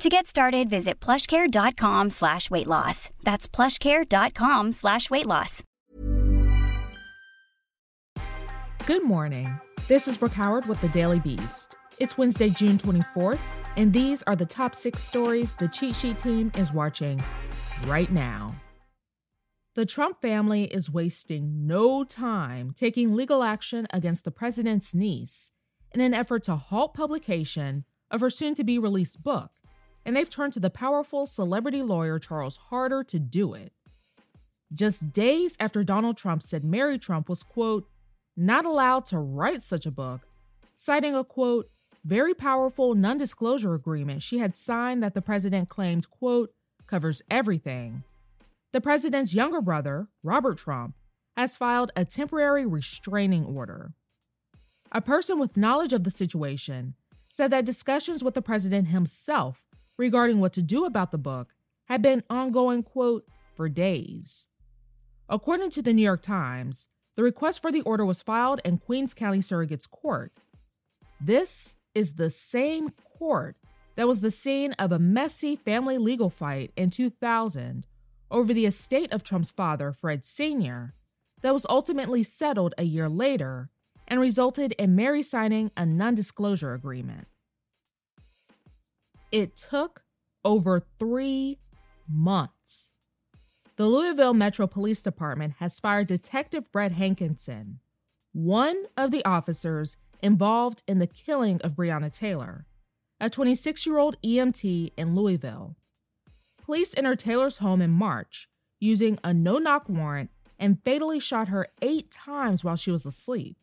To get started, visit plushcare.com slash weight loss. That's plushcare.com slash weight loss. Good morning. This is Brooke Howard with the Daily Beast. It's Wednesday, June 24th, and these are the top six stories the cheat sheet team is watching right now. The Trump family is wasting no time taking legal action against the president's niece in an effort to halt publication of her soon to be released book and they've turned to the powerful celebrity lawyer Charles Harder to do it. Just days after Donald Trump said Mary Trump was, quote, not allowed to write such a book, citing a, quote, very powerful non disclosure agreement she had signed that the president claimed, quote, covers everything. The president's younger brother, Robert Trump, has filed a temporary restraining order. A person with knowledge of the situation said that discussions with the president himself regarding what to do about the book had been ongoing, quote, for days. According to the New York Times, the request for the order was filed in Queens County Surrogate's Court. This is the same court that was the scene of a messy family legal fight in 2000 over the estate of Trump's father, Fred Sr., that was ultimately settled a year later and resulted in Mary signing a non disclosure agreement. It took over three months. The Louisville Metro Police Department has fired Detective Brett Hankinson, one of the officers involved in the killing of Breonna Taylor, a 26 year old EMT in Louisville. Police entered Taylor's home in March using a no knock warrant and fatally shot her eight times while she was asleep.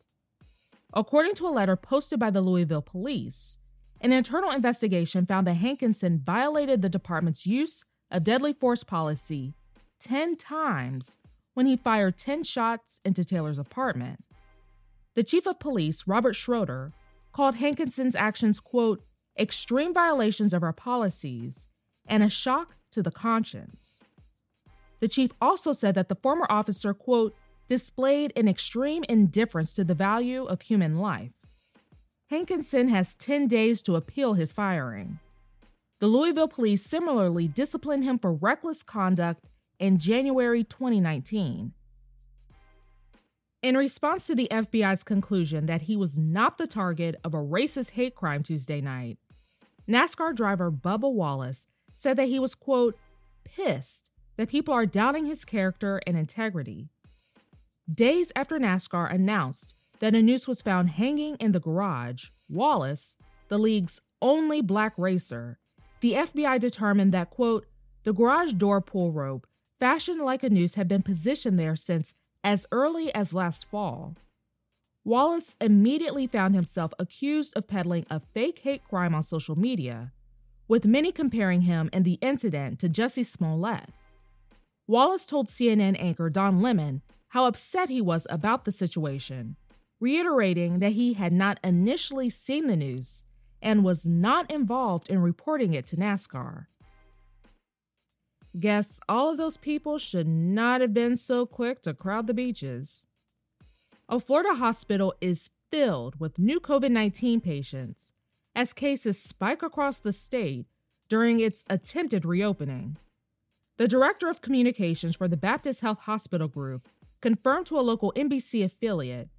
According to a letter posted by the Louisville police, an internal investigation found that Hankinson violated the department's use of deadly force policy 10 times when he fired 10 shots into Taylor's apartment. The chief of police, Robert Schroeder, called Hankinson's actions, quote, extreme violations of our policies and a shock to the conscience. The chief also said that the former officer, quote, displayed an extreme indifference to the value of human life. Hankinson has 10 days to appeal his firing. The Louisville police similarly disciplined him for reckless conduct in January 2019. In response to the FBI's conclusion that he was not the target of a racist hate crime Tuesday night, NASCAR driver Bubba Wallace said that he was, quote, pissed that people are doubting his character and integrity. Days after NASCAR announced that a noose was found hanging in the garage, Wallace, the league's only black racer, the FBI determined that, quote, the garage door pull rope, fashioned like a noose, had been positioned there since as early as last fall. Wallace immediately found himself accused of peddling a fake hate crime on social media, with many comparing him and the incident to Jussie Smollett. Wallace told CNN anchor Don Lemon how upset he was about the situation reiterating that he had not initially seen the news and was not involved in reporting it to NASCAR. Guess all of those people should not have been so quick to crowd the beaches. A Florida hospital is filled with new COVID 19 patients as cases spike across the state during its attempted reopening. The director of communications for the Baptist Health Hospital Group confirmed to a local NBC affiliate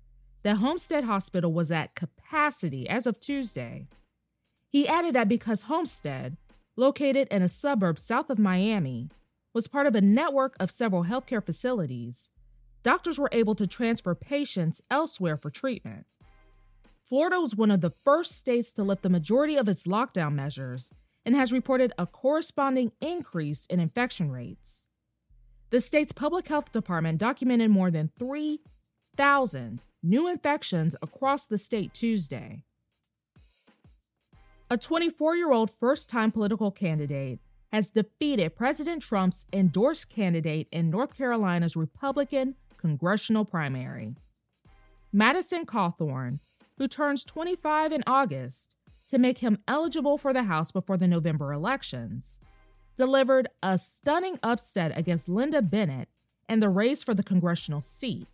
that Homestead Hospital was at capacity as of Tuesday. He added that because Homestead, located in a suburb south of Miami, was part of a network of several healthcare facilities, doctors were able to transfer patients elsewhere for treatment. Florida was one of the first states to lift the majority of its lockdown measures and has reported a corresponding increase in infection rates. The state's public health department documented more than 3,000 new infections across the state Tuesday. A 24 year old first time political candidate has defeated President Trump's endorsed candidate in North Carolina's Republican congressional primary. Madison Cawthorn, who turns 25 in August to make him eligible for the House before the November elections, delivered a stunning upset against Lynda Bennett in the race for the congressional seat.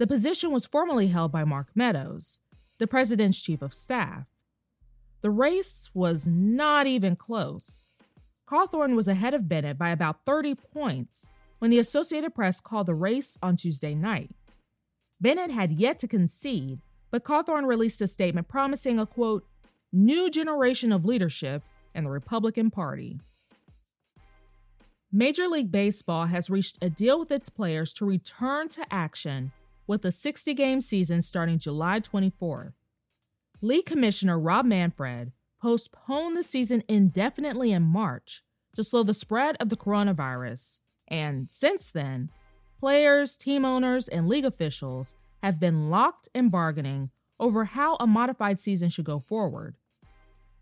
The position was formerly held by Mark Meadows, the president's chief of staff. The race was not even close. Cawthorn was ahead of Bennett by about 30 points when the Associated Press called the race on Tuesday night. Bennett had yet to concede, but Cawthorn released a statement promising a quote, new generation of leadership in the Republican Party. Major League Baseball has reached a deal with its players to return to action with a 60 game season starting July 24. League Commissioner Rob Manfred postponed the season indefinitely in March to slow the spread of the coronavirus, and since then, players, team owners, and league officials have been locked in bargaining over how a modified season should go forward.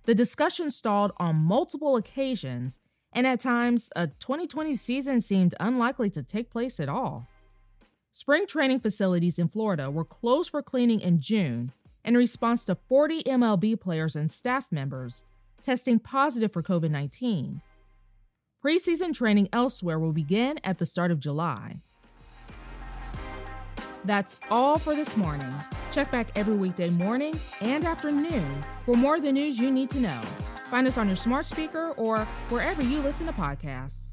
The discussion stalled on multiple occasions, and at times, a 2020 season seemed unlikely to take place at all. Spring training facilities in Florida were closed for cleaning in June in response to 40 MLB players and staff members testing positive for COVID 19. Preseason training elsewhere will begin at the start of July. That's all for this morning. Check back every weekday morning and afternoon for more of the news you need to know. Find us on your smart speaker or wherever you listen to podcasts.